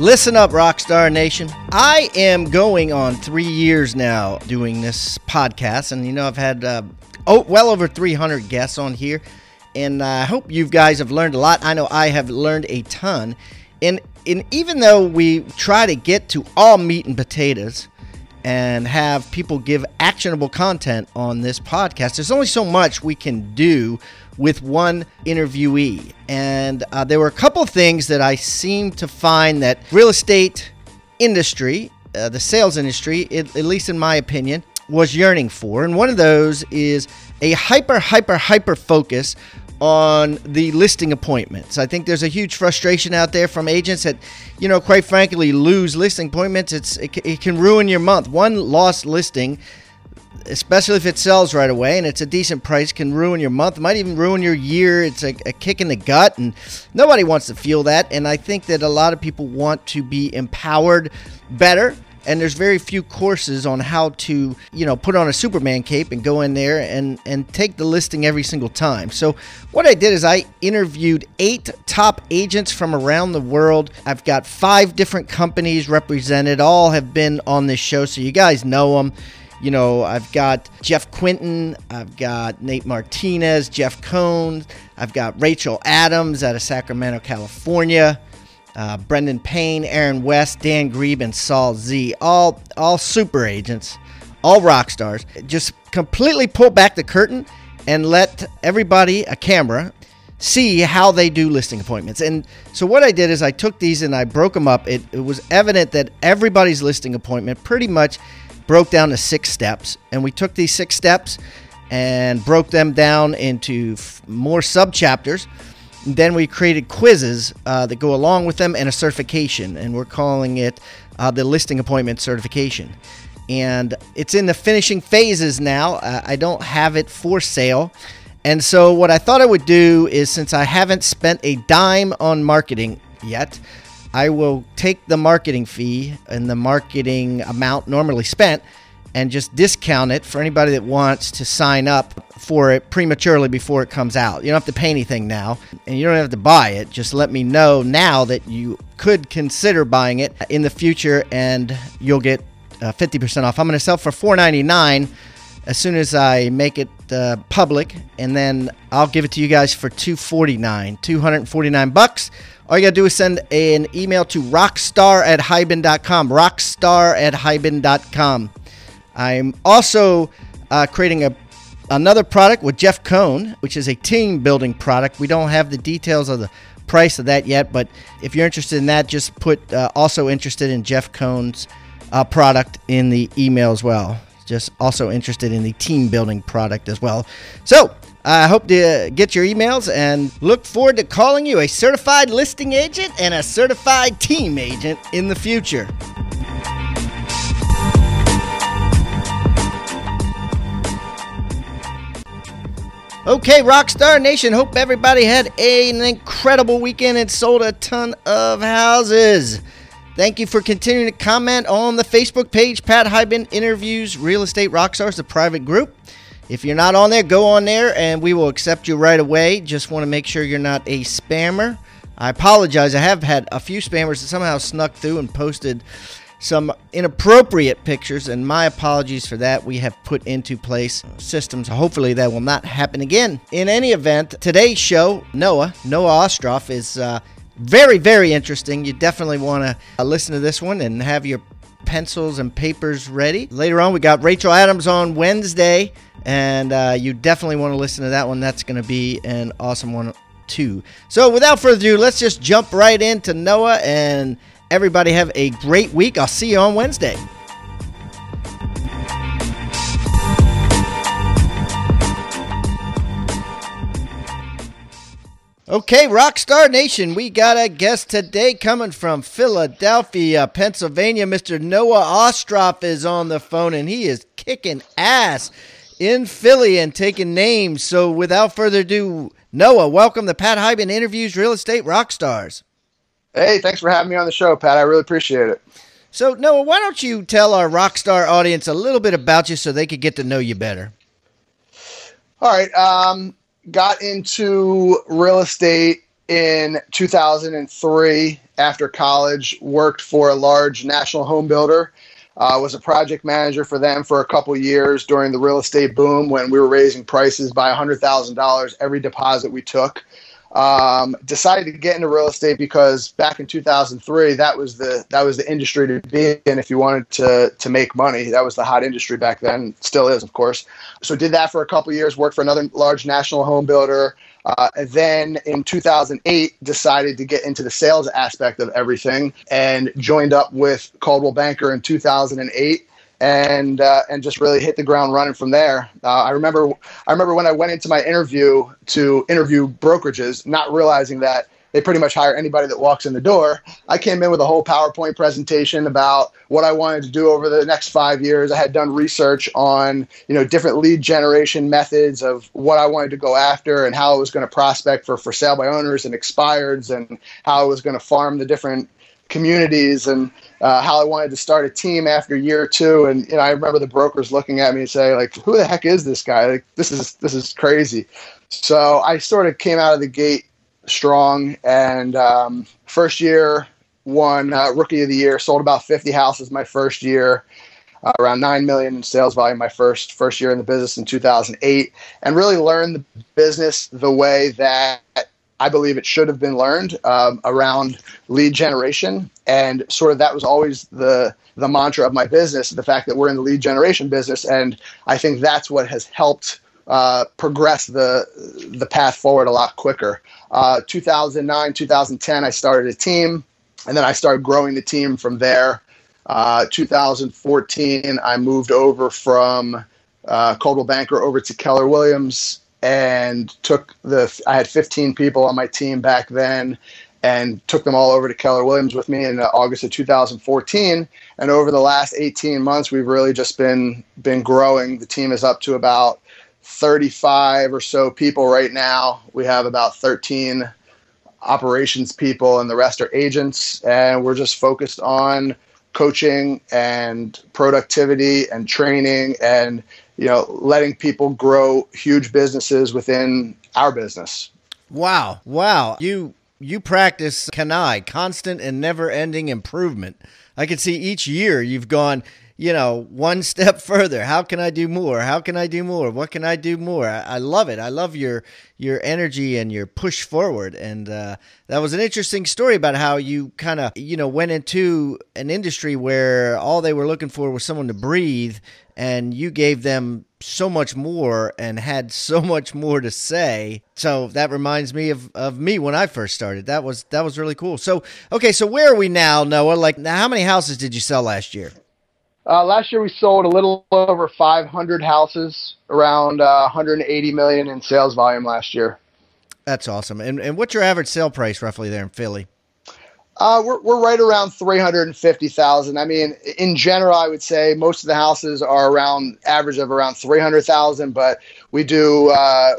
Listen up, Rockstar Nation. I am going on three years now doing this podcast, and you know I've had uh, oh, well over 300 guests on here, and I hope you guys have learned a lot. I know I have learned a ton, and and even though we try to get to all meat and potatoes, and have people give actionable content on this podcast. There's only so much we can do with one interviewee. And uh, there were a couple things that I seem to find that real estate industry, uh, the sales industry, it, at least in my opinion, was yearning for. And one of those is a hyper, hyper, hyper focus on the listing appointments. I think there's a huge frustration out there from agents that, you know, quite frankly, lose listing appointments. It's it, it can ruin your month. One lost listing, especially if it sells right away and it's a decent price, can ruin your month. It might even ruin your year. It's a, a kick in the gut, and nobody wants to feel that. And I think that a lot of people want to be empowered better and there's very few courses on how to you know put on a superman cape and go in there and and take the listing every single time. So what i did is i interviewed eight top agents from around the world. I've got five different companies represented. All have been on this show so you guys know them you know, I've got Jeff Quinton, I've got Nate Martinez, Jeff Cohn, I've got Rachel Adams out of Sacramento, California uh, Brendan Payne, Aaron West, Dan Grebe, and Saul Z. All all super agents, all rock stars. Just completely pull back the curtain and let everybody, a camera, see how they do listing appointments. And so what I did is I took these and I broke them up. It, it was evident that everybody's listing appointment pretty much broke down to six steps. And we took these six steps and broke them down into f- more sub chapters then we created quizzes uh, that go along with them and a certification, and we're calling it uh, the listing appointment certification. And it's in the finishing phases now. Uh, I don't have it for sale. And so, what I thought I would do is since I haven't spent a dime on marketing yet, I will take the marketing fee and the marketing amount normally spent and just discount it for anybody that wants to sign up for it prematurely before it comes out. You don't have to pay anything now, and you don't have to buy it. Just let me know now that you could consider buying it in the future, and you'll get uh, 50% off. I'm going to sell for $4.99 as soon as I make it uh, public, and then I'll give it to you guys for 249 249 bucks. All you got to do is send an email to rockstar at hiban.com. Rockstar at hiban.com. I'm also uh, creating a another product with Jeff Cohn, which is a team building product. We don't have the details of the price of that yet, but if you're interested in that, just put uh, also interested in Jeff Cohn's uh, product in the email as well. Just also interested in the team building product as well. So I hope to get your emails and look forward to calling you a certified listing agent and a certified team agent in the future. Okay, Rockstar Nation, hope everybody had an incredible weekend and sold a ton of houses. Thank you for continuing to comment on the Facebook page, Pat Hiban Interviews Real Estate Rockstars, the private group. If you're not on there, go on there and we will accept you right away. Just want to make sure you're not a spammer. I apologize. I have had a few spammers that somehow snuck through and posted some inappropriate pictures, and my apologies for that. We have put into place systems. Hopefully, that will not happen again. In any event, today's show, Noah, Noah Ostroff, is uh, very, very interesting. You definitely want to uh, listen to this one and have your pencils and papers ready. Later on, we got Rachel Adams on Wednesday, and uh, you definitely want to listen to that one. That's going to be an awesome one, too. So, without further ado, let's just jump right into Noah and Everybody have a great week. I'll see you on Wednesday. Okay, Rockstar Nation, we got a guest today coming from Philadelphia, Pennsylvania. Mr. Noah Ostroff is on the phone, and he is kicking ass in Philly and taking names. So, without further ado, Noah, welcome to Pat Hiban Interviews Real Estate Rockstars. Hey, thanks for having me on the show, Pat. I really appreciate it. So, Noah, why don't you tell our Rockstar audience a little bit about you so they could get to know you better? All right. Um, got into real estate in 2003 after college, worked for a large national home builder. Uh, was a project manager for them for a couple years during the real estate boom when we were raising prices by $100,000 every deposit we took. Um, decided to get into real estate because back in 2003, that was the that was the industry to be in if you wanted to to make money. That was the hot industry back then, still is, of course. So did that for a couple years. Worked for another large national home builder. Uh, and then in 2008, decided to get into the sales aspect of everything and joined up with Coldwell Banker in 2008 and uh, and just really hit the ground running from there. Uh, I remember I remember when I went into my interview to interview brokerages, not realizing that they pretty much hire anybody that walks in the door. I came in with a whole PowerPoint presentation about what I wanted to do over the next five years. I had done research on you know different lead generation methods of what I wanted to go after and how I was going to prospect for for sale by owners and expireds and how I was going to farm the different communities and uh, how I wanted to start a team after year two. And you know, I remember the brokers looking at me and say, like, "Who the heck is this guy? Like, this is this is crazy." So I sort of came out of the gate strong, and um, first year won uh, rookie of the year. Sold about 50 houses my first year. Uh, around nine million in sales volume my first first year in the business in 2008, and really learned the business the way that I believe it should have been learned um, around lead generation, and sort of that was always the the mantra of my business. The fact that we're in the lead generation business, and I think that's what has helped uh, progress the the path forward a lot quicker. Uh, 2009, 2010, I started a team, and then I started growing the team from there. Uh, 2014, I moved over from uh, Coldwell Banker over to Keller Williams and took the I had 15 people on my team back then and took them all over to Keller Williams with me in August of 2014 and over the last 18 months we've really just been been growing. The team is up to about 35 or so people right now. We have about 13 operations people and the rest are agents. And we're just focused on coaching and productivity and training and you know, letting people grow huge businesses within our business. Wow. Wow. You you practice CANI, constant and never ending improvement. I can see each year you've gone, you know, one step further. How can I do more? How can I do more? What can I do more? I, I love it. I love your your energy and your push forward. And uh, that was an interesting story about how you kind of, you know, went into an industry where all they were looking for was someone to breathe, and you gave them so much more and had so much more to say. So that reminds me of, of me when I first started. That was that was really cool. So okay, so where are we now, Noah? Like how many houses did you sell last year? Uh, last year we sold a little over 500 houses, around uh, 180 million in sales volume last year. That's awesome. And and what's your average sale price roughly there in Philly? Uh, we're, we're right around 350,000. I mean, in general, I would say most of the houses are around average of around 300,000, but we do, uh,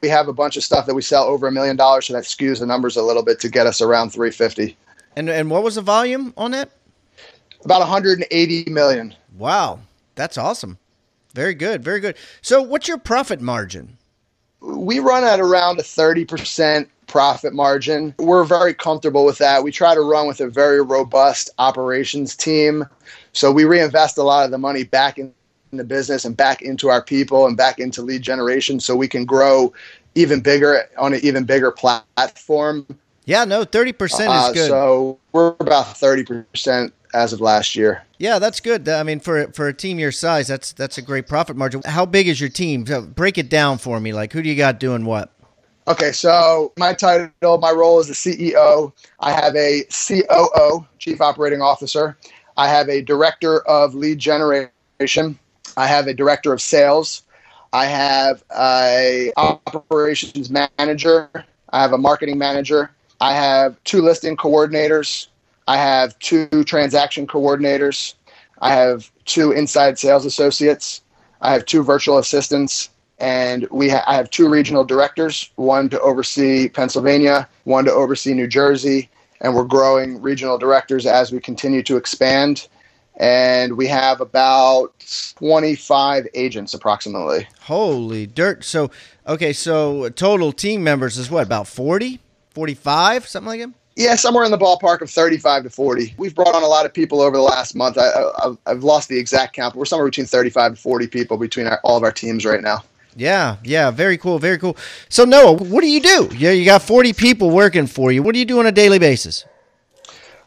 we have a bunch of stuff that we sell over a million dollars. So that skews the numbers a little bit to get us around 350. And, and what was the volume on that? About 180 million. Wow. That's awesome. Very good. Very good. So what's your profit margin? We run at around a 30% profit margin. We're very comfortable with that. We try to run with a very robust operations team. So we reinvest a lot of the money back in the business and back into our people and back into lead generation so we can grow even bigger on an even bigger platform. Yeah, no, 30% is uh, good. So we're about 30% as of last year. Yeah, that's good. I mean, for for a team your size, that's that's a great profit margin. How big is your team? Break it down for me. Like, who do you got doing what? Okay, so my title, my role is the CEO. I have a COO, Chief Operating Officer. I have a Director of Lead Generation. I have a Director of Sales. I have a Operations Manager, I have a marketing manager. I have two listing coordinators. I have two transaction coordinators. I have two inside sales associates. I have two virtual assistants, and we ha- I have two regional directors, one to oversee Pennsylvania, one to oversee New Jersey, and we're growing regional directors as we continue to expand. And we have about 25 agents approximately. Holy dirt. So, okay, so total team members is what, about 40, 45, something like that? Yeah, somewhere in the ballpark of 35 to 40. We've brought on a lot of people over the last month. I, have lost the exact count, but we're somewhere between 35 and 40 people between our, all of our teams right now. Yeah, yeah, very cool, very cool. So Noah, what do you do? Yeah, you got 40 people working for you. What do you do on a daily basis?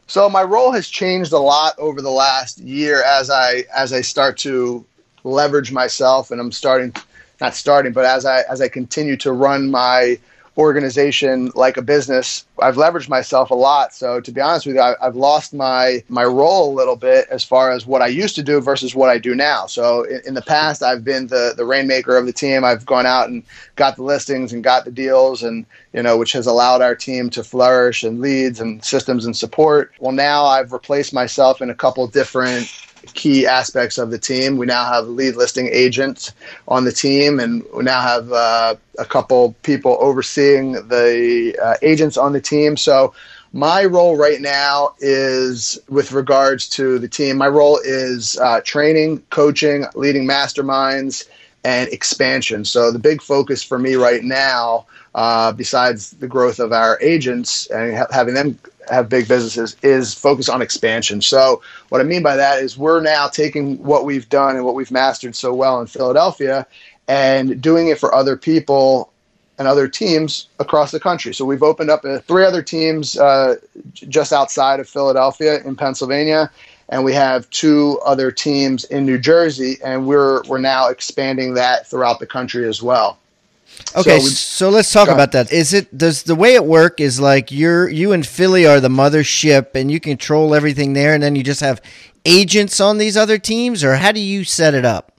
So my role has changed a lot over the last year as I as I start to leverage myself and I'm starting not starting, but as I as I continue to run my organization like a business, I've leveraged myself a lot. So to be honest with you, I, have lost my my role a little bit as far as what I used to do versus what I do now. So in, in, the past, I've been the the rainmaker of the team. I've gone out and got the listings and got the deals, and you know, which has allowed our team to flourish and leads and systems and support. Well, now I've replaced myself in a couple different key aspects of the team. We now have lead listing agent on the team, and we now have uh, a couple people overseeing the uh, agents on the team. So, my role right now is with regards to the team, my role is uh, training, coaching, leading masterminds, and expansion. So, the big focus for me right now. Uh, besides the growth of our agents and ha- having them have big businesses is focus on expansion. So what I mean by that is we're now taking what we've done and what we've mastered so well in Philadelphia and doing it for other people and other teams across the country. So we've opened up uh, three other teams uh, just outside of Philadelphia in Pennsylvania, and we have two other teams in New Jersey, and we're we're now expanding that throughout the country as well. Okay, so, so let's talk about that. Is it does the way it work is like you're you and Philly are the mothership and you control everything there, and then you just have agents on these other teams, or how do you set it up?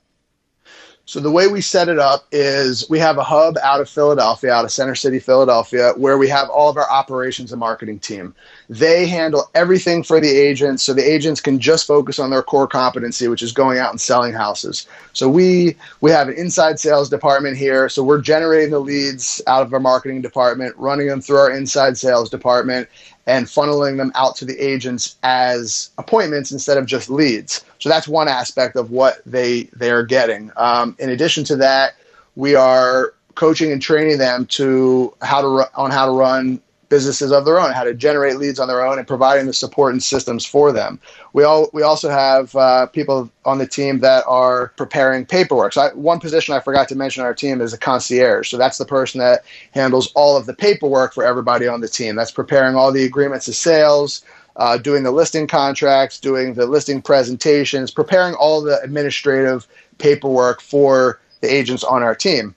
So the way we set it up is we have a hub out of Philadelphia, out of Center City, Philadelphia, where we have all of our operations and marketing team. They handle everything for the agents, so the agents can just focus on their core competency, which is going out and selling houses. So we we have an inside sales department here, so we're generating the leads out of our marketing department, running them through our inside sales department, and funneling them out to the agents as appointments instead of just leads. So that's one aspect of what they they are getting. Um, in addition to that, we are coaching and training them to how to on how to run businesses of their own, how to generate leads on their own, and providing the support and systems for them. We all we also have uh, people on the team that are preparing paperwork. So I, one position I forgot to mention on our team is a concierge. So that's the person that handles all of the paperwork for everybody on the team. That's preparing all the agreements of sales. Uh, doing the listing contracts, doing the listing presentations, preparing all the administrative paperwork for the agents on our team.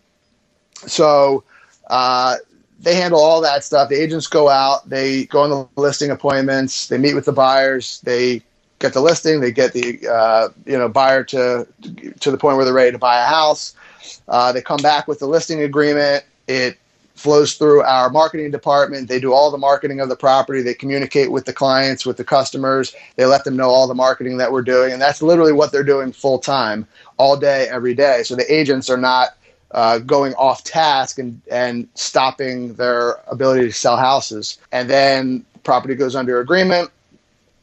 So uh, they handle all that stuff. The agents go out, they go on the listing appointments, they meet with the buyers, they get the listing, they get the uh, you know buyer to to the point where they're ready to buy a house. Uh, they come back with the listing agreement. It flows through our marketing department. They do all the marketing of the property. They communicate with the clients, with the customers. They let them know all the marketing that we're doing, and that's literally what they're doing full time, all day, every day. So the agents are not uh, going off task and, and stopping their ability to sell houses. And then property goes under agreement.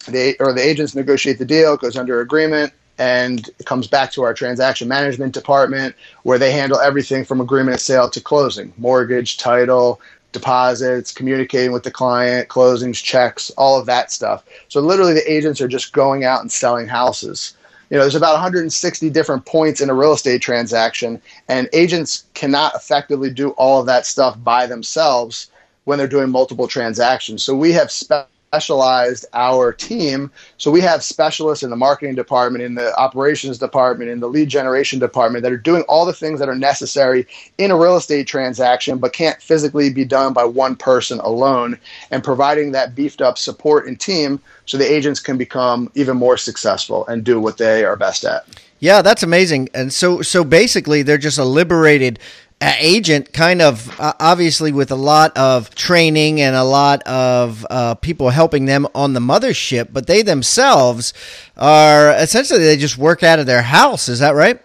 They or the agents negotiate the deal, goes under agreement, and it comes back to our transaction management department where they handle everything from agreement of sale to closing, mortgage, title, deposits, communicating with the client, closings, checks, all of that stuff. So literally the agents are just going out and selling houses you know, there's about 160 different points in a real estate transaction, and agents cannot effectively do all of that stuff by themselves when they're doing multiple transactions. So we have spe- specialized our team. So we have specialists in the marketing department, in the operations department, in the lead generation department that are doing all the things that are necessary in a real estate transaction, but can't physically be done by one person alone, and providing that beefed up support and team so the agents can become even more successful and do what they are best at. Yeah, that's amazing. And so so basically they're just a liberated agent kind of uh, obviously with a lot of training and a lot of uh, people helping them on the mothership, but they themselves are essentially they just work out of their house. Is that right?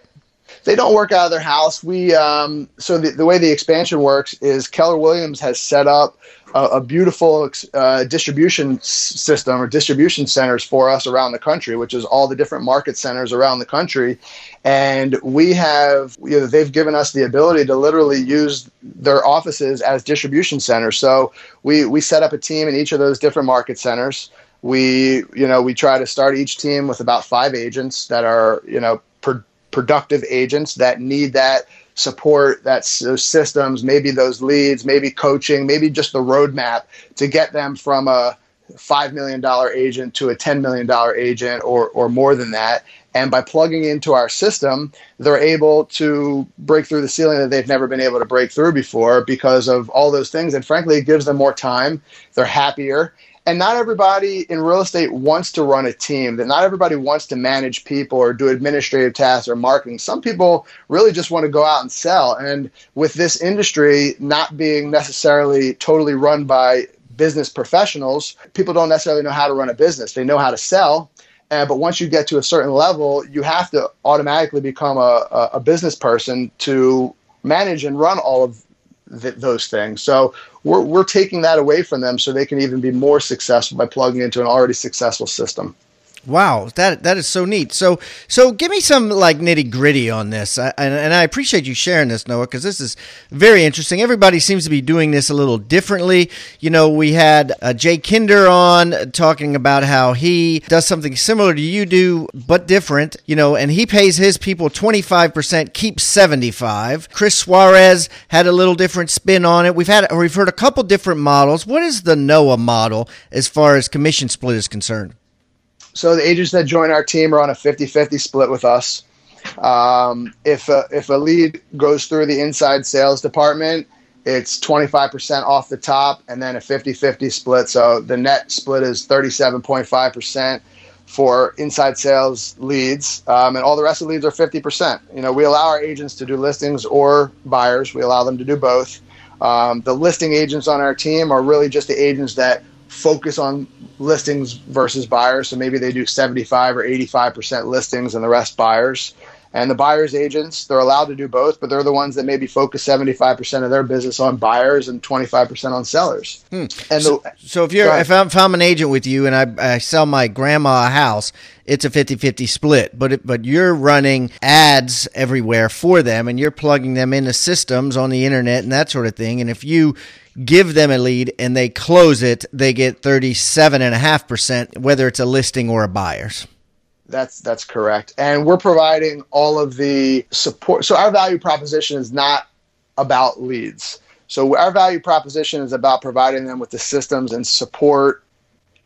They don't work out of their house. We um, so the, the way the expansion works is Keller Williams has set up a, a beautiful uh, distribution system or distribution centers for us around the country, which is all the different market centers around the country. And we have, you know, they've given us the ability to literally use their offices as distribution centers. So we, we set up a team in each of those different market centers. We, you know, we try to start each team with about five agents that are, you know, productive agents that need that support that's those systems, maybe those leads, maybe coaching, maybe just the roadmap to get them from a $5 million agent to a $10 million agent or, or more than that. And by plugging into our system, they're able to break through the ceiling that they've never been able to break through before because of all those things. And frankly, it gives them more time. They're happier and not everybody in real estate wants to run a team that not everybody wants to manage people or do administrative tasks or marketing. Some people really just want to go out and sell. And with this industry not being necessarily totally run by business professionals people don't necessarily know how to run a business. They know how to sell. Uh, but once you get to a certain level you have to automatically become a, a, business person to manage and run all of th- those things. So we're, we're taking that away from them so they can even be more successful by plugging into an already successful system. Wow, that that is so neat. So so give me some like nitty gritty on this, I, and, and I appreciate you sharing this, Noah, because this is very interesting. Everybody seems to be doing this a little differently. You know, we had uh, Jay Kinder on talking about how he does something similar to you do, but different. You know, and he pays his people twenty five percent, keeps seventy five. Chris Suarez had a little different spin on it. We've had we've heard a couple different models. What is the Noah model as far as commission split is concerned? So the agents that join our team are on a 50-50 split with us. Um, if a, if a lead goes through the inside sales department, it's 25% off the top and then a 50-50 split. So the net split is 37.5% for inside sales leads, um, and all the rest of the leads are 50%. You know, we allow our agents to do listings or buyers. We allow them to do both. Um, the listing agents on our team are really just the agents that focus on listings versus buyers. So maybe they do 75 or 85% listings and the rest buyers. And the buyer's agents, they're allowed to do both, but they're the ones that maybe focus 75% of their business on buyers and 25% on sellers. Hmm. And so, the, so, if you're if I'm, if I'm, an agent with you and I, I sell my grandma a house, it's a 50-50 split, but it, but you're running ads everywhere for them and you're plugging them into systems on the internet and that sort of thing. And if you give them a lead and they close it, they get 37.5%, whether it's a listing or a buyer's. That's that's correct. And we're providing all of the support. So our value proposition is not about leads. So our value proposition is about providing them with the systems and support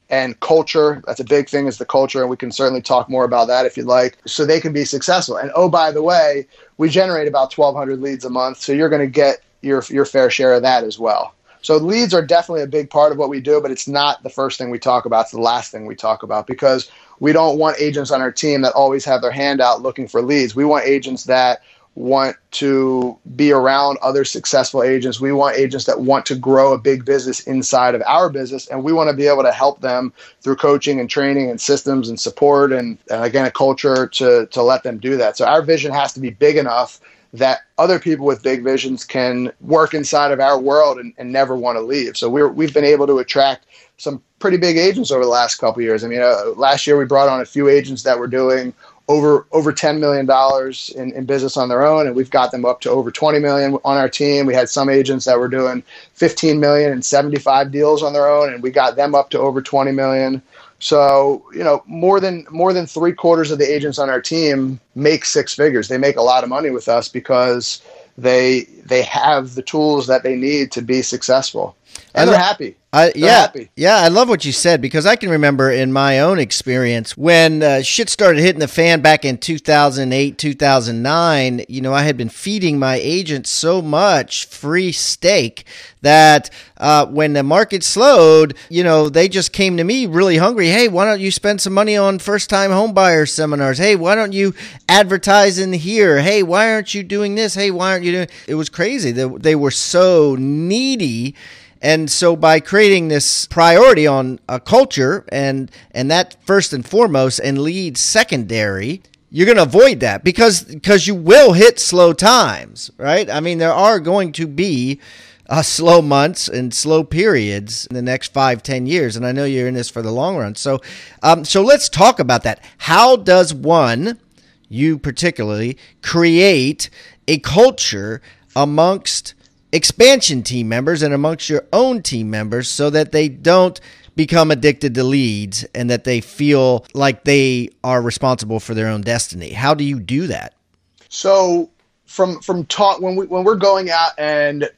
and culture. That's a big thing is the culture, and we can certainly talk more about that if you'd like. So they can be successful. And oh, by the way, we generate about 1,200 leads a month, so you're going to get your your fair share of that as well. So leads are definitely a big part of what we do, but it's not the first thing we talk about. It's the last thing we talk about because we don't want agents on our team that always have their hand out looking for leads. We want agents that want to be around other successful agents. We want agents that want to grow a big business inside of our business. And we want to be able to help them through coaching and training and systems and support and, and again, a culture to, to let them do that. So our vision has to be big enough that other people with big visions can work inside of our world and, and never want to leave. So we're, we've been able to attract some pretty big agents over the last couple years. I mean, uh, last year we brought on a few agents that were doing over over ten million dollars in, in business on their own, and we've got them up to over twenty million on our team. We had some agents that were doing fifteen million and seventy five deals on their own, and we got them up to over twenty million. So, you know, more than more than three quarters of the agents on our team make six figures. They make a lot of money with us because they they have the tools that they need to be successful, and they're happy. I, yeah, happy. yeah, I love what you said because I can remember in my own experience when uh, shit started hitting the fan back in 2008, 2009. You know, I had been feeding my agent so much free steak that uh, when the market slowed, you know, they just came to me really hungry. Hey, why don't you spend some money on first time home buyer seminars? Hey, why don't you advertise in here? Hey, why aren't you doing this? Hey, why aren't you doing? It was crazy. They, they were so needy and so by creating this priority on a culture and and that first and foremost and lead secondary, you're going to avoid that because because you will hit slow times, right? I mean, there are going to be uh, slow months and slow periods in the next five, ten years, and I know you're in this for the long run. So, um, so let's talk about that. How does one, you particularly, create a culture amongst expansion team members and amongst your own team members so that they don't become addicted to leads and that they feel like they are responsible for their own destiny. How do you do that? So from from talk when we when we're going out and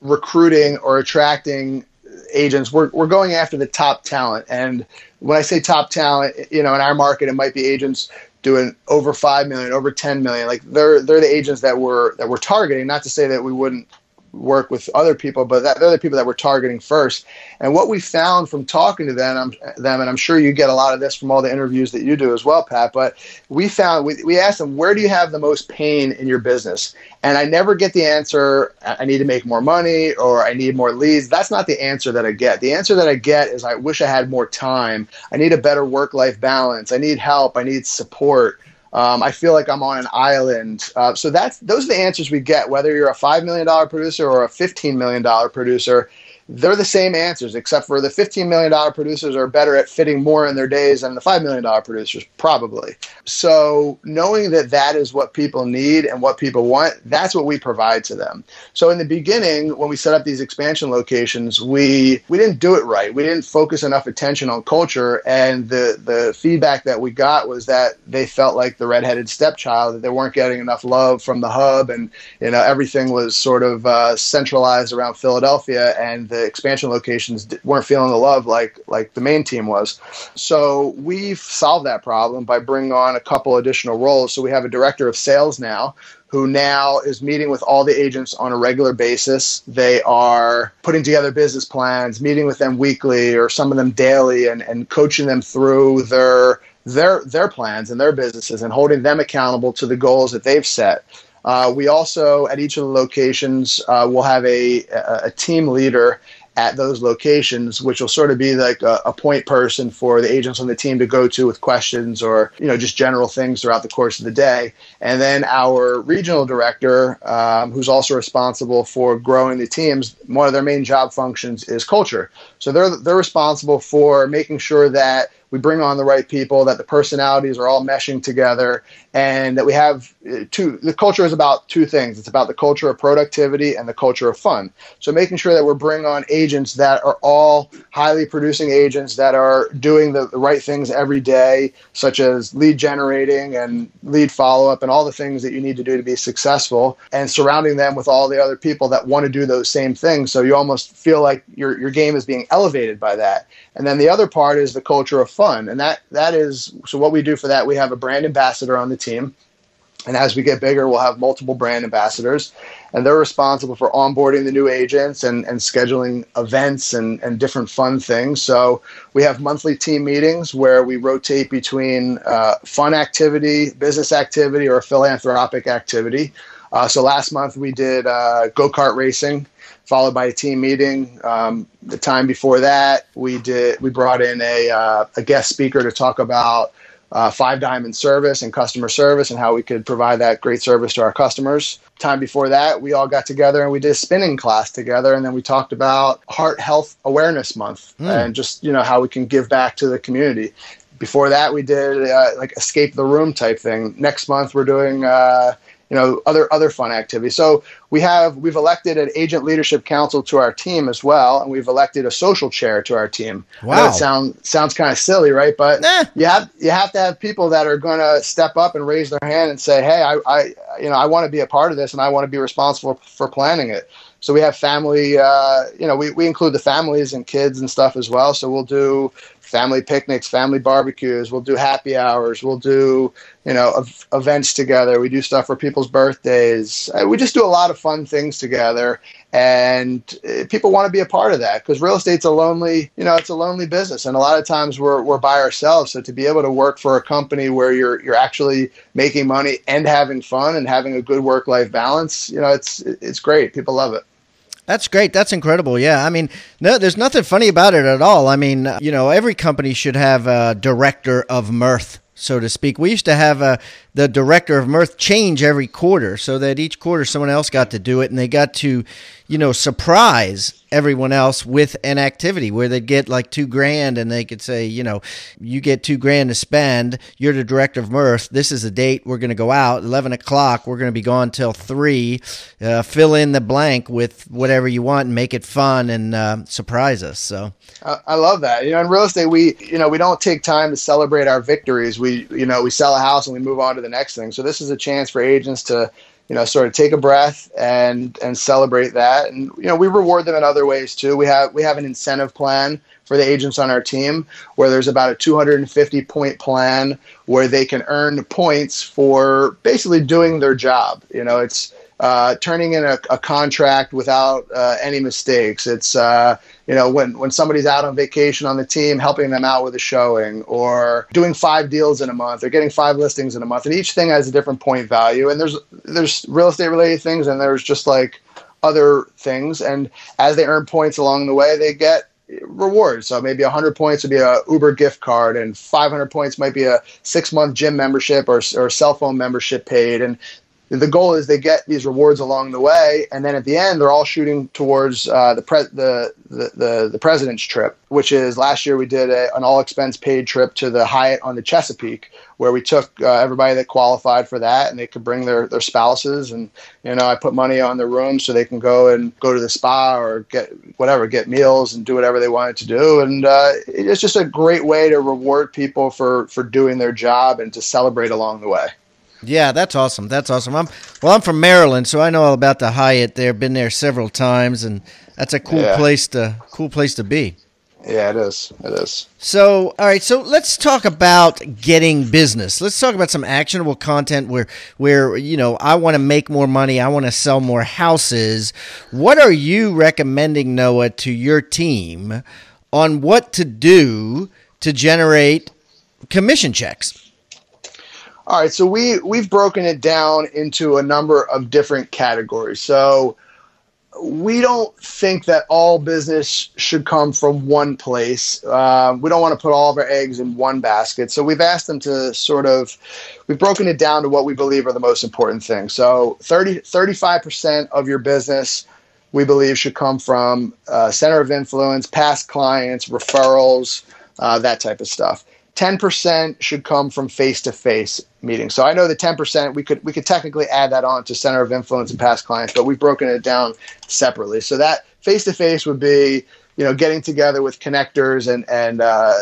recruiting or attracting agents, we're we're going after the top talent. And when I say top talent, you know, in our market it might be agents doing over 5 million, over 10 million. Like they're they're the agents that we're that we're targeting, not to say that we wouldn't work with other people, but that, they're the people that we're targeting first. And what we found from talking to them, them, and I'm sure you get a lot of this from all the interviews that you do as well, Pat. But we found we, we asked them, where do you have the most pain in your business? And I never get the answer, I need to make more money or I need more leads. That's not the answer that I get. The answer that I get is I wish I had more time. I need a better work life balance. I need help. I need support. Um, I feel like I'm on an island. Uh, so that's those are the answers we get. Whether you're a five million dollar producer or a fifteen million dollar producer, they're the same answers, except for the $15 million producers are better at fitting more in their days than the $5 million producers, probably. So, knowing that that is what people need and what people want, that's what we provide to them. So, in the beginning, when we set up these expansion locations, we, we didn't do it right. We didn't focus enough attention on culture. And the, the feedback that we got was that they felt like the redheaded stepchild, that they weren't getting enough love from the hub. And, you know, everything was sort of uh, centralized around Philadelphia. And the expansion locations weren't feeling the love like like the main team was. So we've solved that problem by bringing on a couple additional roles. So we have a director of sales now who now is meeting with all the agents on a regular basis. They are putting together business plans, meeting with them weekly or some of them daily and, and coaching them through their their their plans and their businesses and holding them accountable to the goals that they've set. Uh, we also, at each of the locations, uh, will have a, a, team leader at those locations, which will sort of be like a, a, point person for the agents on the team to go to with questions or you know just general things throughout the course of the day. And then our regional director, um, who's also responsible for growing the teams, one of their main job functions is culture. So they're they're responsible for making sure that we bring on the right people, that the personalities are all meshing together, and that we have uh, two. The culture is about two things. It's about the culture of productivity and the culture of fun. So making sure that we're bringing on agents that are all highly producing agents that are doing the, the right things every day, such as lead generating and lead follow up and all the things that you need to do to be successful, and surrounding them with all the other people that want to do those same things. So you almost feel like your your game is being elevated by that. And then the other part is the culture of fun. And that that is so what we do for that, we have a brand ambassador on the team. And as we get bigger, we'll have multiple brand ambassadors, and they're responsible for onboarding the new agents and, and scheduling events and, and different fun things. So we have monthly team meetings where we rotate between uh, fun activity, business activity, or philanthropic activity. Uh, so last month we did uh, go kart racing followed by a team meeting. Um, the time before that, we did we brought in a, uh, a guest speaker to talk about uh, five diamond service and customer service and how we could provide that great service to our customers. Time before that, we all got together and we did a spinning class together, and then we talked about Heart Health Awareness Month mm. and just you know how we can give back to the community. Before that, we did uh, like escape the room type thing. Next month, we're doing uh, you know other other fun activities. So we have we've elected an agent leadership council to our team as well and we've elected a social chair to our team. Wow it sound, sounds kind of silly right? But eh. you have you have to have people that are going to step up and raise their hand and say hey I, I you know i want to be a part of this and i want to be responsible for planning it. So we have family, uh, you know, we, we include the families and kids and stuff as well. So we'll do family picnics, family barbecues. We'll do happy hours. We'll do, you know, ev- events together. We do stuff for people's birthdays. Uh, we just do a lot of fun things together. And uh, people want to be a part of that because real estate's a lonely, you know, it's a lonely business. And a lot of times we're, we're by ourselves. So to be able to work for a company where you're, you're actually making money and having fun and having a good work life balance, you know, it's, it's great. People love it. That's great. That's incredible. Yeah. I mean, no, there's nothing funny about it at all. I mean, you know, every company should have a director of mirth, so to speak. We used to have a, the director of mirth change every quarter so that each quarter someone else got to do it and they got to, you know, surprise everyone else with an activity where they'd get like two grand and they could say, you know, you get two grand to spend. You're the director of mirth. This is the date we're going to go out. 11 o'clock. We're going to be gone till three. Uh, fill in the blank with whatever you want and make it fun and uh, surprise us. So I love that. You know, in real estate, we, you know, we don't take time to celebrate our victories. We, you know, we sell a house and we move on to the next thing. So this is a chance for agents to, you know, sort of take a breath and and celebrate that. And you know, we reward them in other ways too. We have we have an incentive plan for the agents on our team where there's about a 250 point plan where they can earn points for basically doing their job. You know, it's uh, turning in a, a contract without uh, any mistakes. It's uh, you know when when somebody's out on vacation on the team, helping them out with a showing, or doing five deals in a month, or getting five listings in a month, and each thing has a different point value. And there's there's real estate related things, and there's just like other things. And as they earn points along the way, they get rewards. So maybe 100 points would be a Uber gift card, and 500 points might be a six month gym membership or, or cell phone membership paid. And the goal is they get these rewards along the way, and then at the end, they're all shooting towards uh, the, pre- the, the, the the president's trip, which is last year we did a, an all expense paid trip to the Hyatt on the Chesapeake, where we took uh, everybody that qualified for that, and they could bring their their spouses, and you know I put money on their room so they can go and go to the spa or get whatever, get meals and do whatever they wanted to do, and uh, it's just a great way to reward people for for doing their job and to celebrate along the way. Yeah, that's awesome. That's awesome. I'm well. I'm from Maryland, so I know all about the Hyatt. There, been there several times, and that's a cool yeah. place to cool place to be. Yeah, it is. It is. So, all right. So let's talk about getting business. Let's talk about some actionable content where, where you know, I want to make more money. I want to sell more houses. What are you recommending, Noah, to your team on what to do to generate commission checks? All right, so we we've broken it down into a number of different categories. So we don't think that all business should come from one place. Uh, we don't want to put all of our eggs in one basket. So we've asked them to sort of, we've broken it down to what we believe are the most important things. So 30, 35% of your business we believe should come from uh, center of influence, past clients, referrals, uh, that type of stuff. 10% should come from face-to-face meetings. So I know the 10% we could we could technically add that on to center of influence and past clients, but we've broken it down separately. So that face-to-face would be you know getting together with connectors and and uh,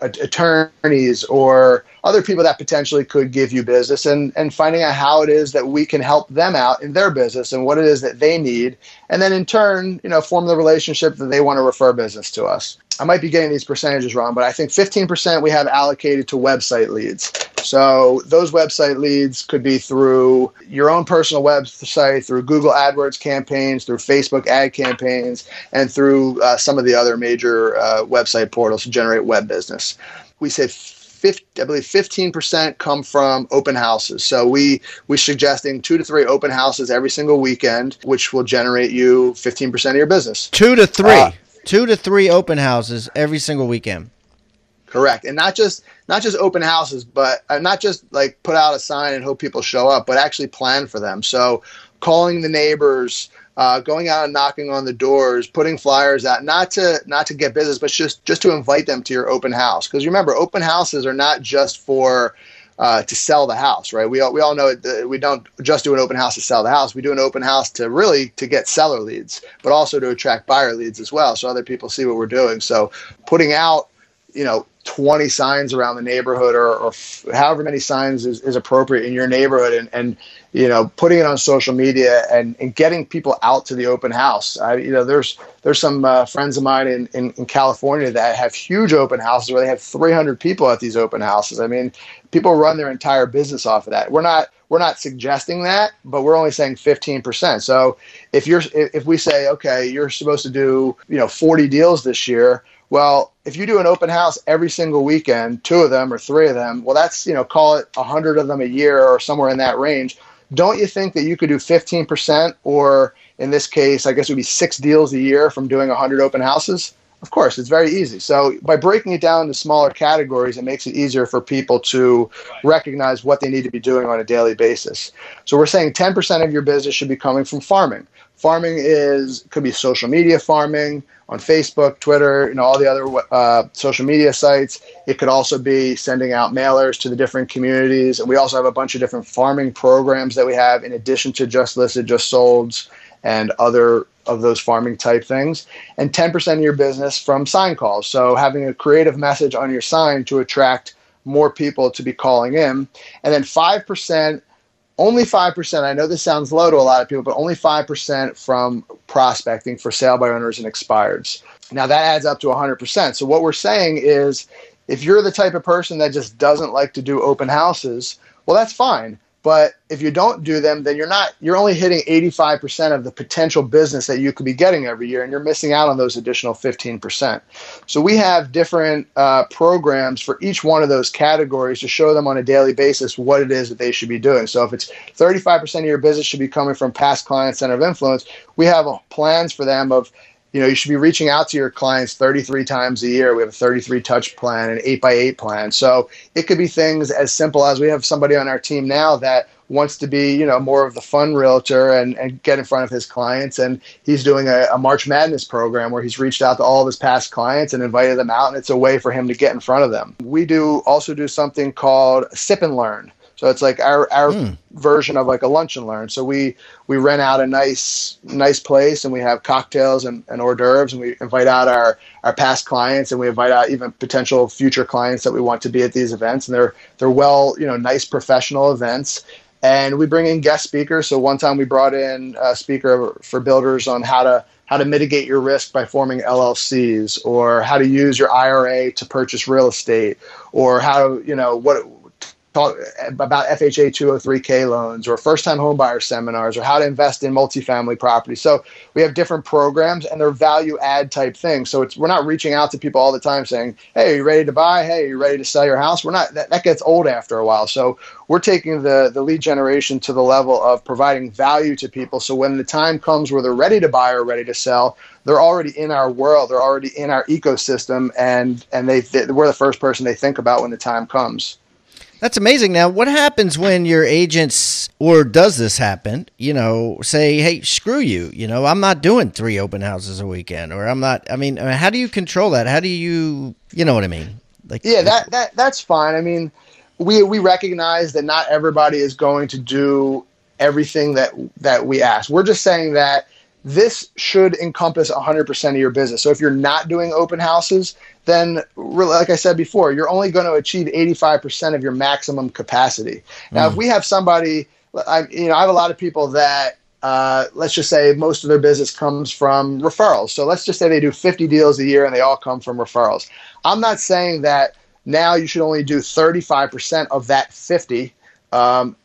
attorneys or other people that potentially could give you business and and finding out how it is that we can help them out in their business and what it is that they need and then in turn you know form the relationship that they want to refer business to us I might be getting these percentages wrong, but I think 15% we have allocated to website leads. So those website leads could be through your own personal website, through Google AdWords campaigns, through Facebook ad campaigns, and through uh, some of the other major uh, website portals to generate web business. We say 50, I believe 15% come from open houses. So we we're suggesting two to three open houses every single weekend, which will generate you 15% of your business. Two to three. Uh, two to three open houses every single weekend. Correct, and not just not just open houses, but uh, not just like put out a sign and hope people show up, but actually plan for them. So, calling the neighbors, uh, going out and knocking on the doors, putting flyers out, not to not to get business, but just just to invite them to your open house. Because remember, open houses are not just for uh, to sell the house, right? We all, we all know it, we don't just do an open house to sell the house. We do an open house to really to get seller leads, but also to attract buyer leads as well, so other people see what we're doing. So putting out, you know, 20 signs around the neighborhood or, or f- however many signs is, is appropriate in your neighborhood and, and you know putting it on social media and, and getting people out to the open house. I, you know there's there's some uh, friends of mine in, in, in california that have huge open houses where they have 300 people at these open houses. I mean people run their entire business off of that. We're not we're not suggesting that but we're only saying 15% so if you're if we say okay you're supposed to do you know 40 deals this year well, if you do an open house every single weekend, two of them or three of them, well, that's, you know, call it 100 of them a year or somewhere in that range. Don't you think that you could do 15% or in this case, I guess it would be six deals a year from doing 100 open houses? Of course, it's very easy. So by breaking it down into smaller categories, it makes it easier for people to recognize what they need to be doing on a daily basis. So we're saying 10% of your business should be coming from farming. Farming is could be social media farming on Facebook, Twitter, you know, all the other uh, social media sites. It could also be sending out mailers to the different communities, and we also have a bunch of different farming programs that we have in addition to just listed, just solds, and other of those farming type things. And 10% of your business from sign calls. So having a creative message on your sign to attract more people to be calling in, and then 5% only 5%, I know this sounds low to a lot of people, but only 5% from prospecting for sale by owners and expireds. Now that adds up to 100%. So what we're saying is if you're the type of person that just doesn't like to do open houses, well, that's fine. But if you don't do them, then you're not, you're only hitting 85% of the potential business that you could be getting every year, and you're missing out on those additional 15%. So we have different uh, programs for each one of those categories to show them on a daily basis what it is that they should be doing. So if it's 35% of your business should be coming from past clients center of influence, we have plans for them of you know, you should be reaching out to your clients 33 times a year. We have a 33 touch plan, an 8 by 8 plan. So it could be things as simple as we have somebody on our team now that wants to be, you know, more of the fun realtor and, and get in front of his clients. And he's doing a, a March Madness program where he's reached out to all of his past clients and invited them out. And it's a way for him to get in front of them. We do also do something called Sip and Learn. So it's like our our mm. version of like a lunch and learn. So we we rent out a nice nice place and we have cocktails and, and hors d'oeuvres and we invite out our our past clients and we invite out even potential future clients that we want to be at these events and they're they're well you know nice professional events and we bring in guest speakers. So one time we brought in a speaker for builders on how to how to mitigate your risk by forming LLCs, or how to use your IRA to purchase real estate, or how you know what talk about FHA 203K loans or first time homebuyer seminars or how to invest in multifamily property. So we have different programs and they're value add type things. So it's we're not reaching out to people all the time saying, "Hey, you ready to buy? Hey, you ready to sell your house?" We're not that, that gets old after a while. So we're taking the the lead generation to the level of providing value to people so when the time comes where they're ready to buy or ready to sell, they're already in our world, they're already in our ecosystem and and they we're the first person they think about when the time comes. That's amazing. Now, what happens when your agents, or does this happen, you know, say, hey, screw you, you know, I'm not doing three open houses a weekend, or I'm not, I mean, uh, how do you control that? How do you, you know what I mean? Like, yeah, that, that, that's fine. I mean, we, we recognize that not everybody is going to do everything that, that we ask. We're just saying that this should encompass 100% of your business. So if you're not doing open houses, then like I said before, you're only going to achieve 85% of your maximum capacity. Now, mm. if we have somebody, I, you know, I have a lot of people that uh, let's just say most of their business comes from referrals. So let's just say they do 50 deals a year and they all come from referrals. I'm not saying that now you should only do 35% of that 50 um,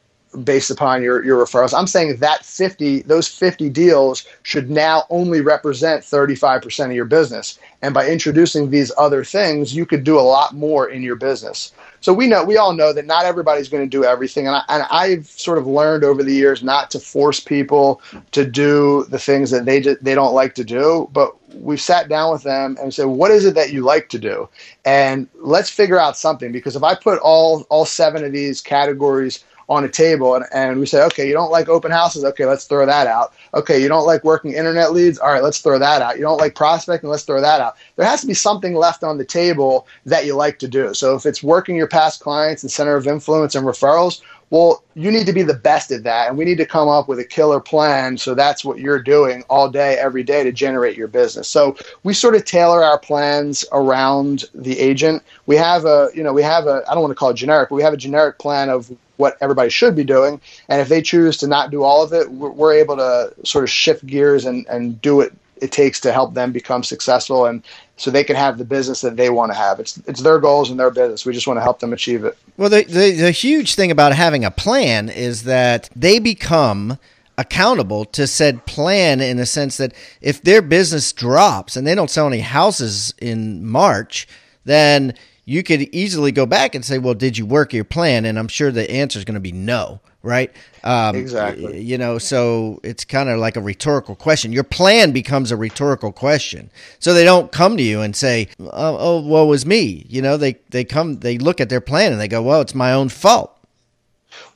based upon your, your referrals. I'm saying that 50, those 50 deals should now only represent 35% of your business. And by introducing these other things, you could do a lot more in your business. So we know, we all know that not everybody's going to do everything. And, I, and I've sort of learned over the years not to force people to do the things that they, they don't like to do, but we've sat down with them and said, what is it that you like to do? And let's figure out something because if I put all, all seven of these categories on a table and, and we say, okay, you don't like open houses. Okay, let's throw that out. Okay, you don't like working internet leads. All right, let's throw that out. You don't like prospecting. Let's throw that out. There has to be something left on the table that you like to do. So if it's working your past clients and center of influence and referrals, well, you need to be the best at that, and we need to come up with a killer plan. So that's what you're doing all day, every day to generate your business. So we sort of tailor our plans around the agent. We have a, you know, we have a, I don't want to call it generic, but we have a generic plan of what everybody should be doing. And if they choose to not do all of it, we're, able to sort of shift gears and, and do what it takes to help them become successful and so they can have the business that they want to have. It's it's their goals and their business. We just want to help them achieve it. Well, the, the, the huge thing about having a plan is that they become accountable to said plan in the sense that if their business drops and they don't sell any houses in March, then you could easily go back and say, "Well, did you work your plan?" And I'm sure the answer is going to be no, right? Um, exactly. You know, so it's kind of like a rhetorical question. Your plan becomes a rhetorical question, so they don't come to you and say, "Oh, oh well, was me." You know, they they come, they look at their plan and they go, "Well, it's my own fault."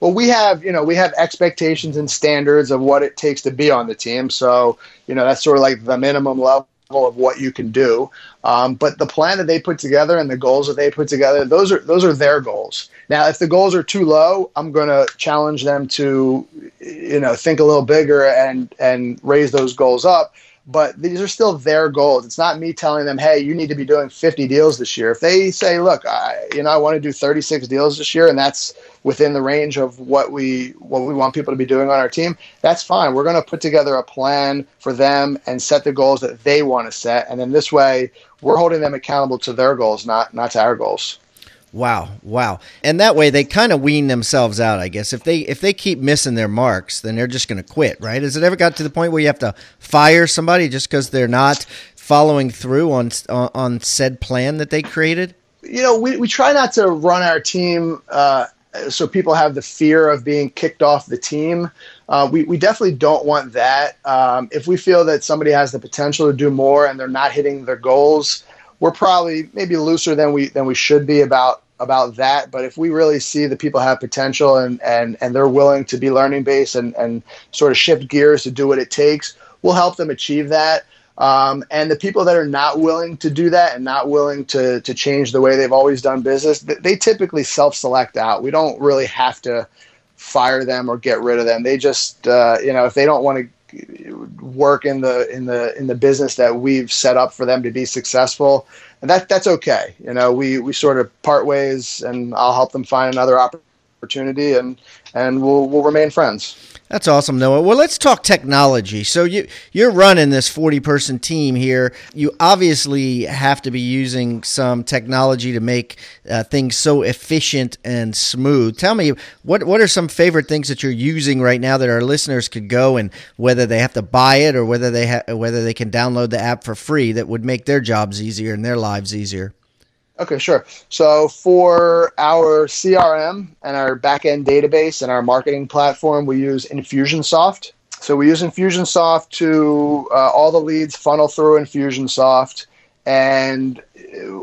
Well, we have, you know, we have expectations and standards of what it takes to be on the team. So, you know, that's sort of like the minimum level of what you can do. Um, but the plan that they put together and the goals that they put together, those are those are their goals. Now, if the goals are too low, I'm going to challenge them to, you know, think a little bigger and and raise those goals up but these are still their goals. It's not me telling them, "Hey, you need to be doing 50 deals this year." If they say, "Look, I, you know, I want to do 36 deals this year," and that's within the range of what we what we want people to be doing on our team, that's fine. We're going to put together a plan for them and set the goals that they want to set, and then this way, we're holding them accountable to their goals, not not to our goals. Wow, wow. And that way they kind of wean themselves out, I guess. If they if they keep missing their marks, then they're just going to quit, right? Has it ever got to the point where you have to fire somebody just cuz they're not following through on on said plan that they created? You know, we we try not to run our team uh, so people have the fear of being kicked off the team. Uh, we, we definitely don't want that. Um, if we feel that somebody has the potential to do more and they're not hitting their goals, we're probably maybe looser than we than we should be about about that. But if we really see that people have potential and and and they're willing to be learning based and and sort of shift gears to do what it takes, we'll help them achieve that. Um, and the people that are not willing to do that and not willing to to change the way they've always done business, they typically self-select out. We don't really have to fire them or get rid of them. They just uh, you know if they don't want to work in the in the in the business that we've set up for them to be successful and that that's okay you know we we sort of part ways and i'll help them find another opportunity and and we'll we'll remain friends that's awesome, Noah. Well, let's talk technology. So you you're running this 40 person team here. You obviously have to be using some technology to make uh, things so efficient and smooth. Tell me what what are some favorite things that you're using right now that our listeners could go and whether they have to buy it or whether they ha- whether they can download the app for free that would make their jobs easier and their lives easier. Okay, sure. So for our CRM and our backend database and our marketing platform, we use Infusionsoft. So we use Infusionsoft to uh, all the leads funnel through Infusionsoft, and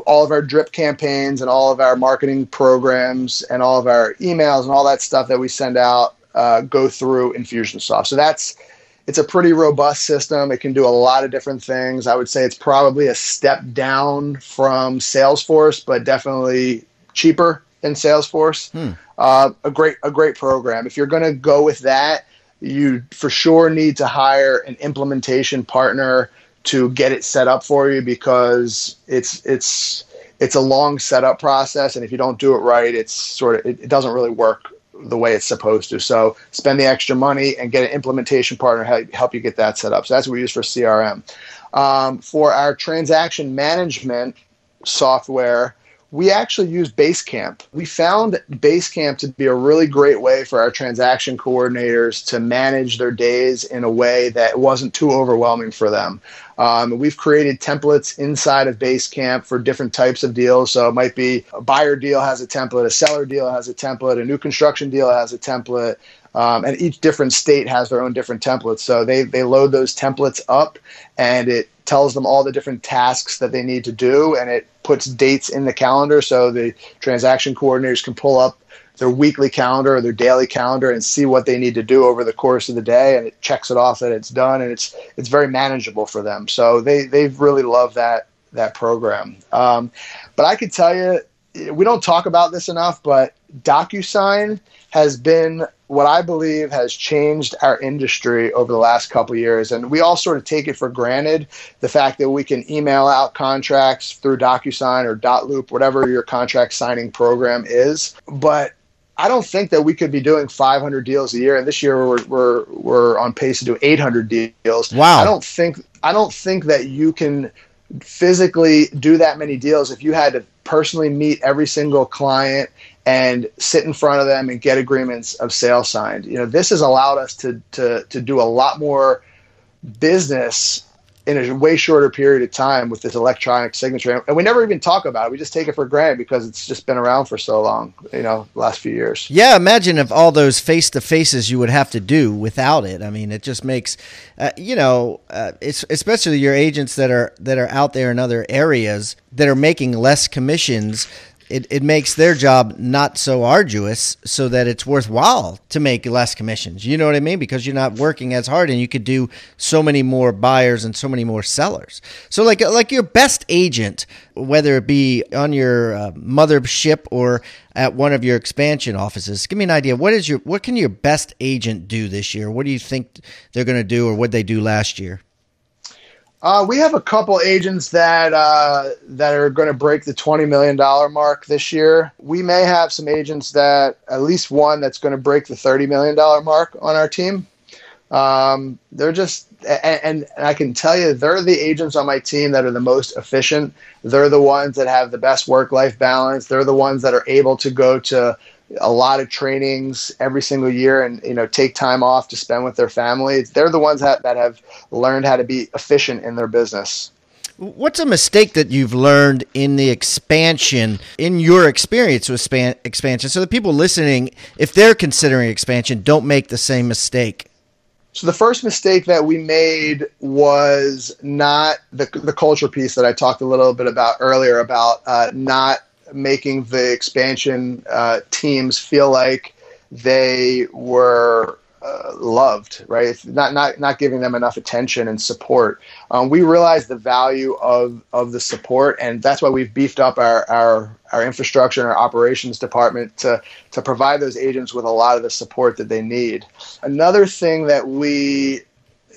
all of our drip campaigns and all of our marketing programs and all of our emails and all that stuff that we send out uh, go through Infusionsoft. So that's it's a pretty robust system. It can do a lot of different things. I would say it's probably a step down from Salesforce, but definitely cheaper than Salesforce. Hmm. Uh, a great a great program. If you're going to go with that, you for sure need to hire an implementation partner to get it set up for you because it's it's it's a long setup process, and if you don't do it right, it's sort of it, it doesn't really work the way it's supposed to. So spend the extra money and get an implementation partner help, help you get that set up. So that's what we use for CRM. Um, for our transaction management software, we actually use Basecamp. We found Basecamp to be a really great way for our transaction coordinators to manage their days in a way that wasn't too overwhelming for them. Um, we've created templates inside of Basecamp for different types of deals. So it might be a buyer deal has a template, a seller deal has a template, a new construction deal has a template. Um, and each different state has their own different templates. So they, they load those templates up and it tells them all the different tasks that they need to do and it puts dates in the calendar so the transaction coordinators can pull up their weekly calendar or their daily calendar and see what they need to do over the course of the day and it checks it off that it's done and it's it's very manageable for them so they they've really loved that that program um, but i could tell you we don't talk about this enough but DocuSign has been what I believe has changed our industry over the last couple years. And we all sort of take it for granted the fact that we can email out contracts through DocuSign or dotloop, whatever your contract signing program is. But I don't think that we could be doing 500 deals a year, and this year we're we're, we're on pace to do 800 deals. Wow! I don't think I don't think that you can physically do that many deals if you had to personally meet every single client and sit in front of them and get agreements of sale signed. You know, this has allowed us to to to do a lot more business in a way shorter period of time with this electronic signature. And we never even talk about it. We just take it for granted because it's just been around for so long, you know, last few years. Yeah, imagine if all those face to faces you would have to do without it. I mean, it just makes, uh, you know, uh, it's especially your agents that are that are out there in other areas that are making less commissions it, it makes their job not so arduous so that it's worthwhile to make less commissions. You know what I mean? Because you're not working as hard and you could do so many more buyers and so many more sellers. So like like your best agent, whether it be on your uh, mothership or at one of your expansion offices, give me an idea. What is your what can your best agent do this year? What do you think they're going to do or what they do last year? Uh, we have a couple agents that uh, that are going to break the twenty million dollar mark this year. We may have some agents that at least one that's going to break the thirty million dollar mark on our team. Um, they're just and, and I can tell you they're the agents on my team that are the most efficient. They're the ones that have the best work life balance. They're the ones that are able to go to a lot of trainings every single year and you know take time off to spend with their families they're the ones that, that have learned how to be efficient in their business What's a mistake that you've learned in the expansion, in your experience with span, expansion, so the people listening, if they're considering expansion, don't make the same mistake? So the first mistake that we made was not the, the culture piece that I talked a little bit about earlier about uh, not making the expansion uh, teams feel like they were uh, loved, right? not not not giving them enough attention and support. Um, we realize the value of of the support, and that's why we've beefed up our our our infrastructure and our operations department to to provide those agents with a lot of the support that they need. Another thing that we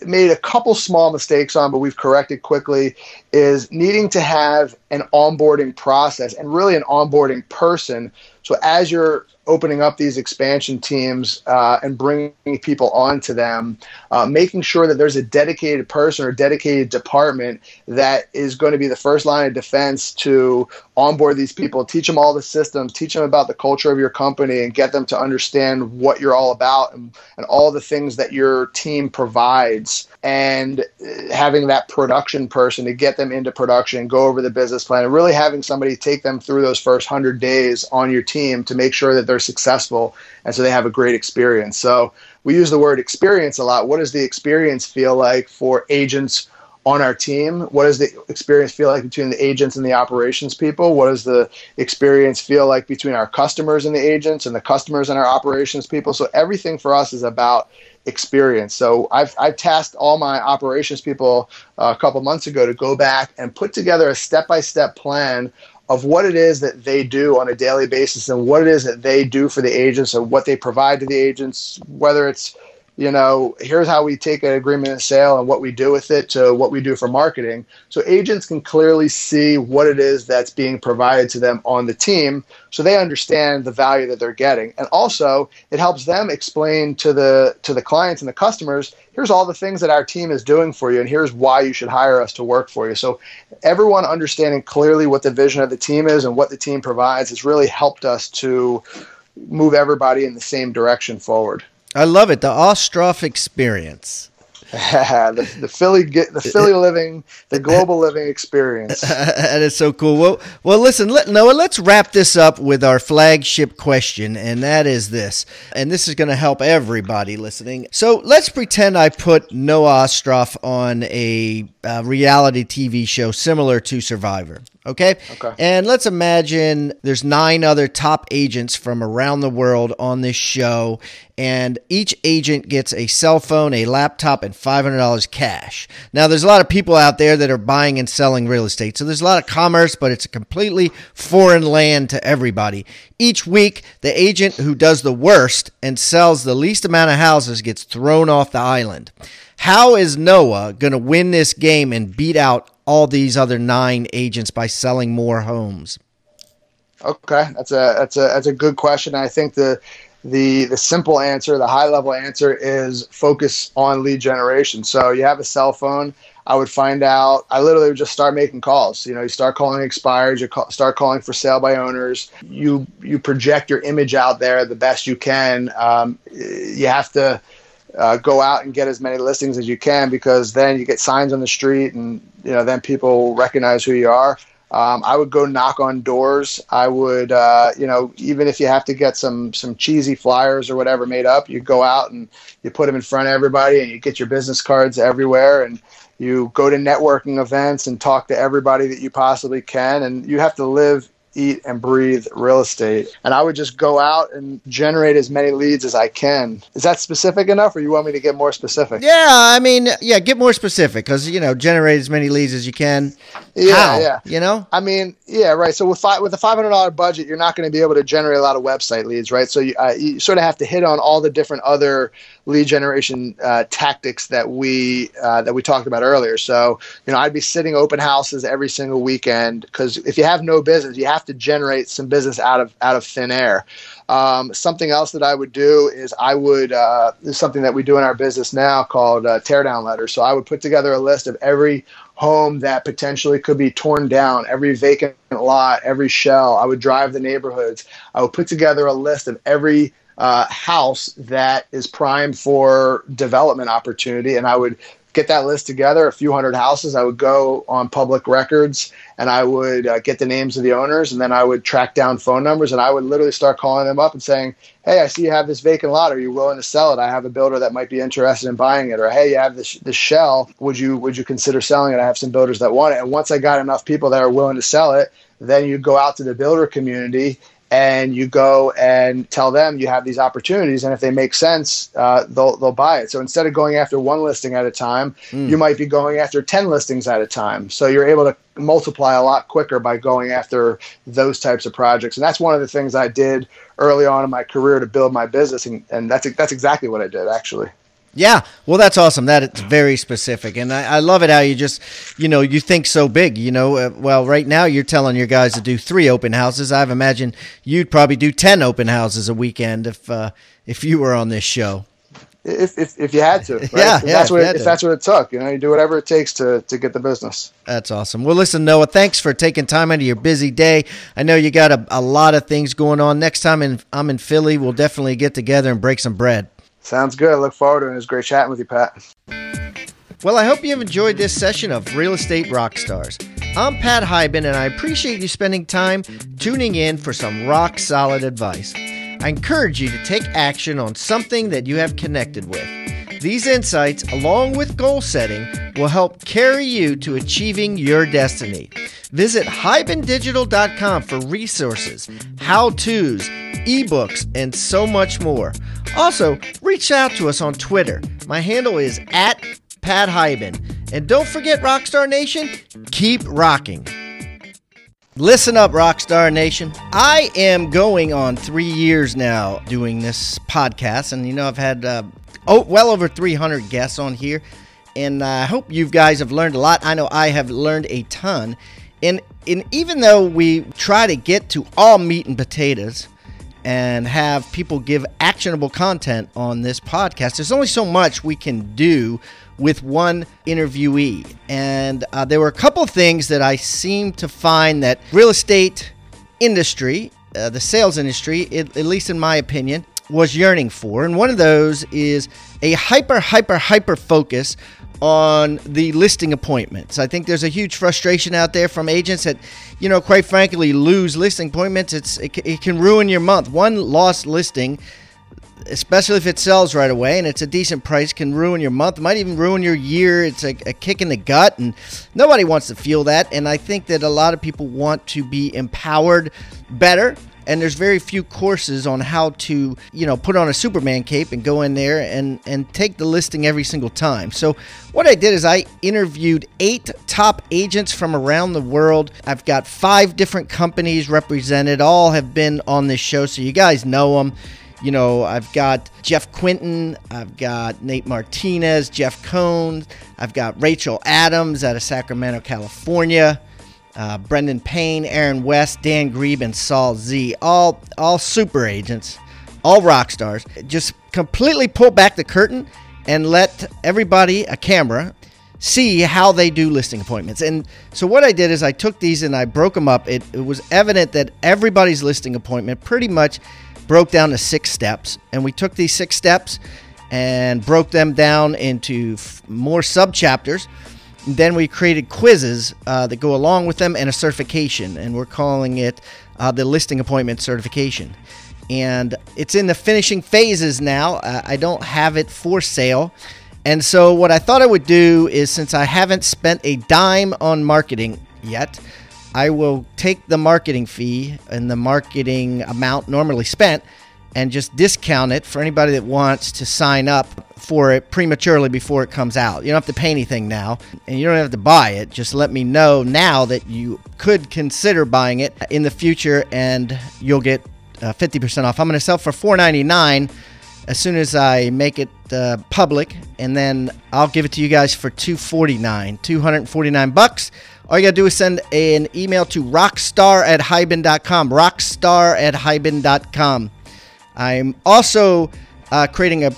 made a couple small mistakes on, but we've corrected quickly, is needing to have an onboarding process and really an onboarding person. So as you're opening up these expansion teams uh, and bringing people onto them, uh, making sure that there's a dedicated person or dedicated department that is going to be the first line of defense to onboard these people, teach them all the systems, teach them about the culture of your company, and get them to understand what you're all about and, and all the things that your team provides. And uh, having that production person to get them into production, go over the business plan, and really having somebody take them through those first 100 days on your team to make sure that they're successful and so they have a great experience. So we use the word experience a lot. What does the experience feel like for agents on our team? What does the experience feel like between the agents and the operations people? What does the experience feel like between our customers and the agents and the customers and our operations people? So everything for us is about experience. So I've, I've tasked all my operations people uh, a couple months ago to go back and put together a step by step plan of what it is that they do on a daily basis and what it is that they do for the agents and what they provide to the agents, whether it's you know, here's how we take an agreement of sale and what we do with it to what we do for marketing. So agents can clearly see what it is that's being provided to them on the team so they understand the value that they're getting. And also it helps them explain to the to the clients and the customers, here's all the things that our team is doing for you and here's why you should hire us to work for you. So everyone understanding clearly what the vision of the team is and what the team provides has really helped us to move everybody in the same direction forward. I love it. The Ostroff experience. the, the Philly the Philly living, the global living experience. that is so cool. Well, well, listen, let, Noah, let's wrap this up with our flagship question, and that is this. And this is going to help everybody listening. So let's pretend I put Noah Ostroff on a uh, reality TV show similar to Survivor. Okay? Okay. And let's imagine there's nine other top agents from around the world on this show, and each agent gets a cell phone, a laptop, and $500 cash. Now, there's a lot of people out there that are buying and selling real estate, so there's a lot of commerce, but it's a completely foreign land to everybody. Each week, the agent who does the worst and sells the least amount of houses gets thrown off the island. How is Noah going to win this game and beat out all these other nine agents by selling more homes? Okay, that's a that's a that's a good question. I think the the the simple answer, the high level answer is focus on lead generation. So you have a cell phone. I would find out. I literally would just start making calls. You know, you start calling expires. You call, start calling for sale by owners. You you project your image out there the best you can. Um, you have to uh, go out and get as many listings as you can because then you get signs on the street and you know then people recognize who you are um, I would go knock on doors. I would, uh, you know, even if you have to get some some cheesy flyers or whatever made up, you go out and you put them in front of everybody, and you get your business cards everywhere, and you go to networking events and talk to everybody that you possibly can, and you have to live eat and breathe real estate. And I would just go out and generate as many leads as I can. Is that specific enough, or you want me to get more specific? Yeah, I mean, yeah, get more specific because you know, generate as many leads as you can. Yeah, How? yeah. You know, I mean, yeah, right. So with five, with a five hundred dollar budget, you're not going to be able to generate a lot of website leads, right? So you, uh, you sort of have to hit on all the different other lead generation uh, tactics that we uh, that we talked about earlier. So you know, I'd be sitting open houses every single weekend because if you have no business, you have to generate some business out of out of thin air. Um, something else that I would do is I would uh, is something that we do in our business now called uh, teardown letters. So I would put together a list of every home that potentially could be torn down, every vacant lot, every shell. I would drive the neighborhoods. I would put together a list of every uh, house that is primed for development opportunity, and I would get that list together, a few hundred houses. I would go on public records and I would uh, get the names of the owners and then I would track down phone numbers and I would literally start calling them up and saying, Hey, I see you have this vacant lot. Are you willing to sell it? I have a builder that might be interested in buying it. Or, Hey, you have this, this shell. Would you, would you consider selling it? I have some builders that want it. And once I got enough people that are willing to sell it, then you go out to the builder community and you go and tell them you have these opportunities, and if they make sense, uh, they'll they'll buy it. So instead of going after one listing at a time, mm. you might be going after ten listings at a time. So you're able to multiply a lot quicker by going after those types of projects, and that's one of the things I did early on in my career to build my business, and, and that's that's exactly what I did actually. Yeah, well, that's awesome. That it's very specific, and I, I, love it how you just, you know, you think so big. You know, uh, well, right now you're telling your guys to do three open houses. I've imagined you'd probably do ten open houses a weekend if uh, if you were on this show. If, if, if you had to, right? yeah, if yeah, that's what if, if that's what it took. You know, you do whatever it takes to to get the business. That's awesome. Well, listen, Noah, thanks for taking time out of your busy day. I know you got a, a lot of things going on. Next time in, I'm in Philly, we'll definitely get together and break some bread. Sounds good. I look forward to it. It was great chatting with you, Pat. Well, I hope you've enjoyed this session of Real Estate Rockstars. I'm Pat Hiban, and I appreciate you spending time tuning in for some rock solid advice. I encourage you to take action on something that you have connected with. These insights, along with goal setting, will help carry you to achieving your destiny. Visit hibandigital.com for resources, how to's, ebooks, and so much more. Also, reach out to us on Twitter. My handle is at Pat Hiban. And don't forget, Rockstar Nation, keep rocking. Listen up, Rockstar Nation. I am going on three years now doing this podcast, and you know, I've had uh, oh, well over 300 guests on here, and I hope you guys have learned a lot. I know I have learned a ton. And, and even though we try to get to all meat and potatoes, and have people give actionable content on this podcast. There's only so much we can do with one interviewee. And uh, there were a couple of things that I seem to find that real estate industry, uh, the sales industry, it, at least in my opinion, was yearning for. And one of those is a hyper, hyper, hyper focus on the listing appointments. I think there's a huge frustration out there from agents that, you know, quite frankly, lose listing appointments. It's it, it can ruin your month. One lost listing especially if it sells right away and it's a decent price, can ruin your month. It might even ruin your year. It's a, a, kick in the gut, and nobody wants to feel that. And I think that a lot of people want to be empowered better and there's very few courses on how to you know put on a superman cape and go in there and and take the listing every single time. So what i did is i interviewed eight top agents from around the world. I've got five different companies represented. All have been on this show so you guys know them you know, I've got Jeff Quinton, I've got Nate Martinez, Jeff Cohn, I've got Rachel Adams out of Sacramento, California uh, Brendan Payne, Aaron West, Dan Grebe, and Saul Z. All all super agents, all rock stars. Just completely pull back the curtain and let everybody, a camera, see how they do listing appointments. And so what I did is I took these and I broke them up. It, it was evident that everybody's listing appointment pretty much broke down to six steps. And we took these six steps and broke them down into f- more sub chapters then we created quizzes uh, that go along with them and a certification, and we're calling it uh, the listing appointment certification. And it's in the finishing phases now. Uh, I don't have it for sale. And so, what I thought I would do is since I haven't spent a dime on marketing yet, I will take the marketing fee and the marketing amount normally spent and just discount it for anybody that wants to sign up for it prematurely before it comes out. You don't have to pay anything now, and you don't have to buy it. Just let me know now that you could consider buying it in the future, and you'll get uh, 50% off. I'm going to sell for $4.99 as soon as I make it uh, public, and then I'll give it to you guys for 249 249 bucks. All you got to do is send an email to rockstar at hiban.com. Rockstar at hiban.com. I'm also uh, creating a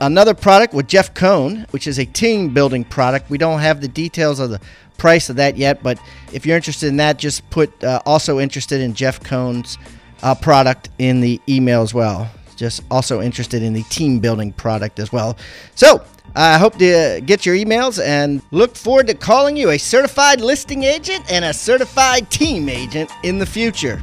another product with Jeff Cohn, which is a team building product. We don't have the details of the price of that yet, but if you're interested in that, just put uh, also interested in Jeff Cohn's uh, product in the email as well. Just also interested in the team building product as well. So I hope to get your emails and look forward to calling you a certified listing agent and a certified team agent in the future.